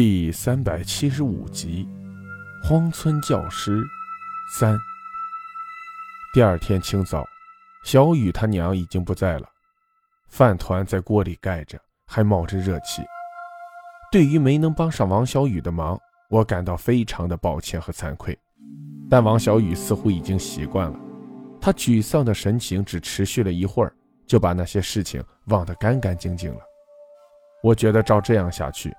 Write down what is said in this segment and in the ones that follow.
第三百七十五集，荒村教师三。第二天清早，小雨他娘已经不在了，饭团在锅里盖着，还冒着热气。对于没能帮上王小雨的忙，我感到非常的抱歉和惭愧。但王小雨似乎已经习惯了，他沮丧的神情只持续了一会儿，就把那些事情忘得干干净净了。我觉得照这样下去。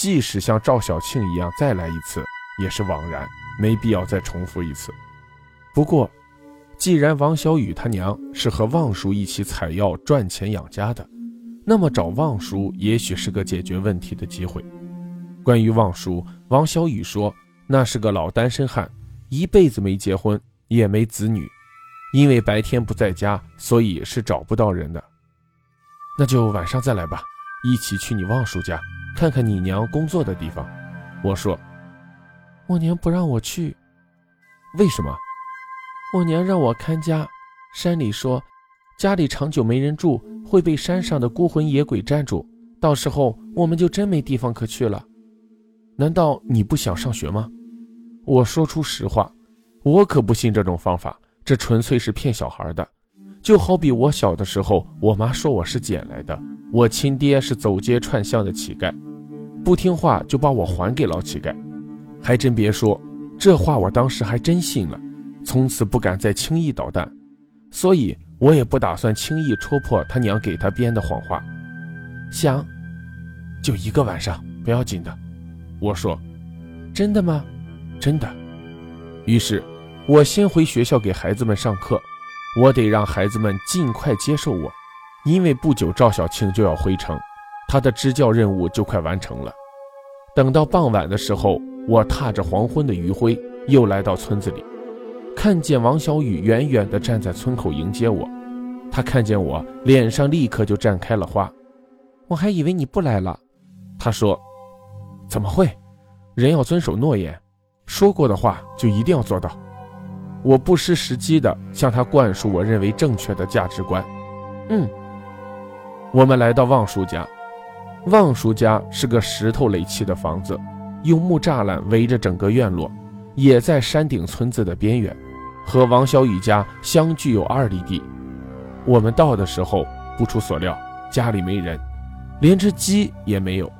即使像赵小庆一样再来一次，也是枉然，没必要再重复一次。不过，既然王小雨他娘是和旺叔一起采药赚钱养家的，那么找旺叔也许是个解决问题的机会。关于旺叔，王小雨说那是个老单身汉，一辈子没结婚，也没子女，因为白天不在家，所以是找不到人的。那就晚上再来吧，一起去你旺叔家。看看你娘工作的地方，我说，我娘不让我去，为什么？我娘让我看家，山里说，家里长久没人住，会被山上的孤魂野鬼占住，到时候我们就真没地方可去了。难道你不想上学吗？我说出实话，我可不信这种方法，这纯粹是骗小孩的。就好比我小的时候，我妈说我是捡来的，我亲爹是走街串巷的乞丐。不听话就把我还给老乞丐，还真别说，这话我当时还真信了，从此不敢再轻易捣蛋，所以我也不打算轻易戳破他娘给他编的谎话。想，就一个晚上，不要紧的。我说，真的吗？真的。于是，我先回学校给孩子们上课，我得让孩子们尽快接受我，因为不久赵小庆就要回城。他的支教任务就快完成了。等到傍晚的时候，我踏着黄昏的余晖，又来到村子里，看见王小雨远远地站在村口迎接我。他看见我，脸上立刻就绽开了花。我还以为你不来了。他说：“怎么会？人要遵守诺言，说过的话就一定要做到。”我不失时机地向他灌输我认为正确的价值观。嗯，我们来到旺叔家。旺叔家是个石头垒砌的房子，用木栅栏围着整个院落，也在山顶村子的边缘，和王小雨家相距有二里地。我们到的时候，不出所料，家里没人，连只鸡也没有。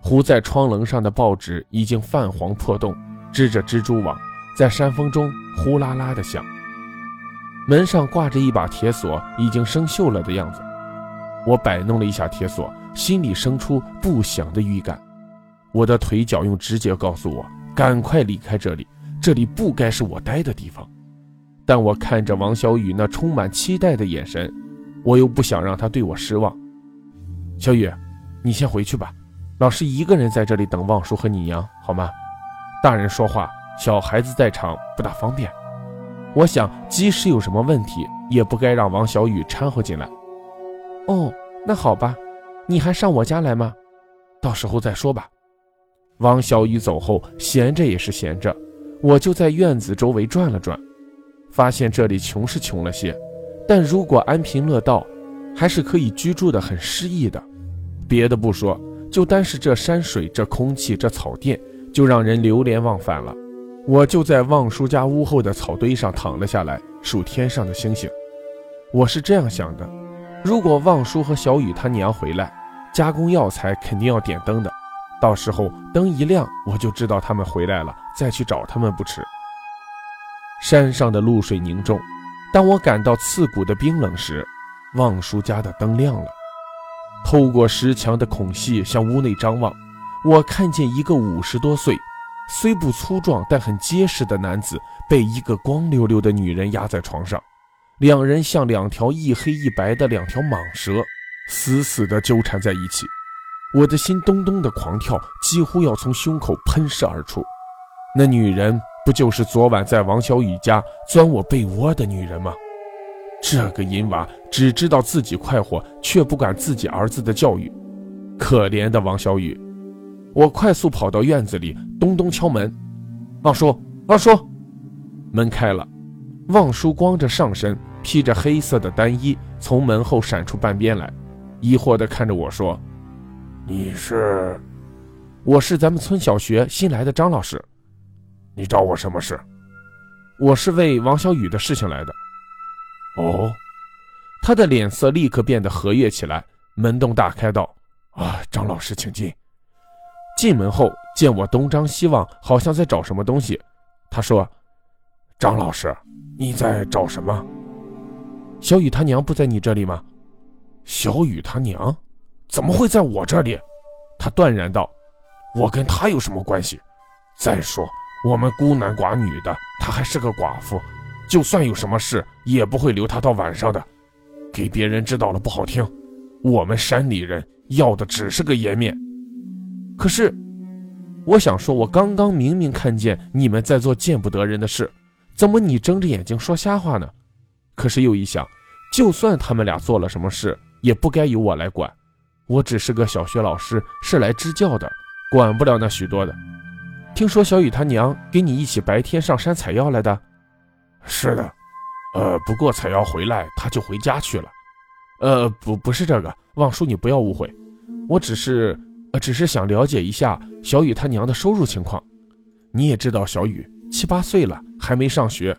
糊在窗棱上的报纸已经泛黄破洞，织着蜘蛛网，在山风中呼啦啦的响。门上挂着一把铁锁，已经生锈了的样子。我摆弄了一下铁锁。心里生出不祥的预感，我的腿脚用直觉告诉我赶快离开这里，这里不该是我待的地方。但我看着王小雨那充满期待的眼神，我又不想让他对我失望。小雨，你先回去吧，老师一个人在这里等望叔和你娘，好吗？大人说话，小孩子在场不大方便。我想，即使有什么问题，也不该让王小雨掺和进来。哦，那好吧。你还上我家来吗？到时候再说吧。王小雨走后，闲着也是闲着，我就在院子周围转了转，发现这里穷是穷了些，但如果安贫乐道，还是可以居住的很诗意的。别的不说，就单是这山水、这空气、这草甸，就让人流连忘返了。我就在望叔家屋后的草堆上躺了下来，数天上的星星。我是这样想的。如果旺叔和小雨他娘回来，加工药材肯定要点灯的。到时候灯一亮，我就知道他们回来了，再去找他们不迟。山上的露水凝重，当我感到刺骨的冰冷时，旺叔家的灯亮了。透过石墙的孔隙向屋内张望，我看见一个五十多岁、虽不粗壮但很结实的男子，被一个光溜溜的女人压在床上。两人像两条一黑一白的两条蟒蛇，死死地纠缠在一起。我的心咚咚的狂跳，几乎要从胸口喷射而出。那女人不就是昨晚在王小雨家钻我被窝的女人吗？这个淫娃只知道自己快活，却不管自己儿子的教育。可怜的王小雨！我快速跑到院子里，咚咚敲门。二叔，二叔，门开了。望叔光着上身，披着黑色的单衣，从门后闪出半边来，疑惑地看着我说：“你是？”我是咱们村小学新来的张老师。你找我什么事？我是为王小雨的事情来的。哦，他的脸色立刻变得和悦起来，门洞大开道：“啊，张老师，请进。”进门后见我东张西望，好像在找什么东西。他说：“张老师，你在找什么？小雨他娘不在你这里吗？”小雨他娘怎么会在我这里？他断然道：“我跟他有什么关系？再说我们孤男寡女的，他还是个寡妇，就算有什么事，也不会留他到晚上的。给别人知道了不好听。我们山里人要的只是个颜面。可是，我想说，我刚刚明明看见你们在做见不得人的事，怎么你睁着眼睛说瞎话呢？可是又一想，就算他们俩做了什么事，也不该由我来管。”我只是个小学老师，是来支教的，管不了那许多的。听说小雨他娘跟你一起白天上山采药来的？是的，呃，不过采药回来他就回家去了。呃，不，不是这个，望叔你不要误会，我只是，呃，只是想了解一下小雨他娘的收入情况。你也知道，小雨七八岁了，还没上学，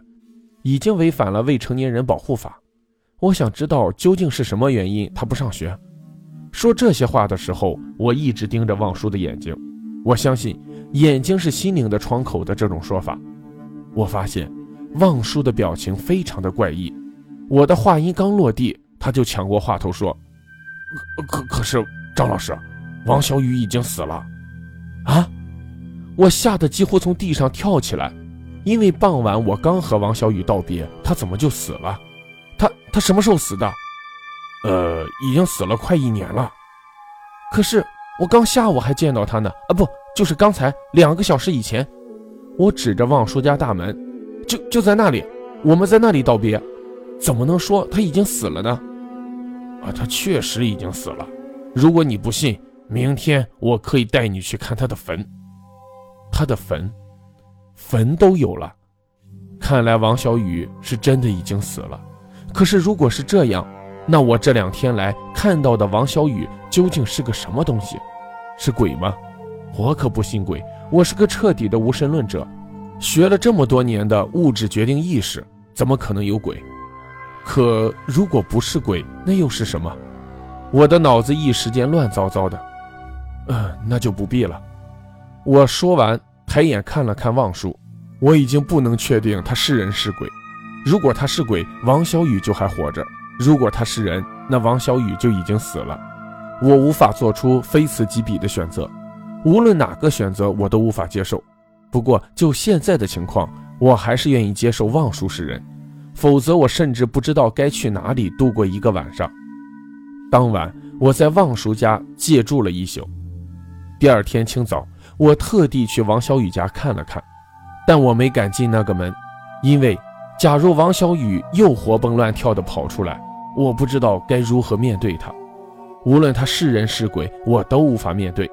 已经违反了未成年人保护法。我想知道究竟是什么原因他不上学。说这些话的时候，我一直盯着望叔的眼睛。我相信眼睛是心灵的窗口的这种说法。我发现望叔的表情非常的怪异。我的话音刚落地，他就抢过话头说：“可可是张老师，王小雨已经死了。”啊！我吓得几乎从地上跳起来，因为傍晚我刚和王小雨道别，他怎么就死了？他他什么时候死的？呃，已经死了快一年了。可是我刚下午还见到他呢，啊，不，就是刚才两个小时以前。我指着望叔家大门，就就在那里，我们在那里道别。怎么能说他已经死了呢？啊，他确实已经死了。如果你不信，明天我可以带你去看他的坟。他的坟，坟都有了。看来王小雨是真的已经死了。可是如果是这样，那我这两天来看到的王小雨究竟是个什么东西？是鬼吗？我可不信鬼，我是个彻底的无神论者。学了这么多年的物质决定意识，怎么可能有鬼？可如果不是鬼，那又是什么？我的脑子一时间乱糟糟的。呃，那就不必了。我说完，抬眼看了看望叔，我已经不能确定他是人是鬼。如果他是鬼，王小雨就还活着。如果他是人，那王小雨就已经死了。我无法做出非此即彼的选择，无论哪个选择我都无法接受。不过就现在的情况，我还是愿意接受望叔是人，否则我甚至不知道该去哪里度过一个晚上。当晚我在望叔家借住了一宿。第二天清早，我特地去王小雨家看了看，但我没敢进那个门，因为假如王小雨又活蹦乱跳地跑出来。我不知道该如何面对他，无论他是人是鬼，我都无法面对。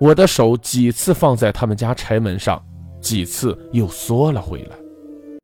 我的手几次放在他们家柴门上，几次又缩了回来。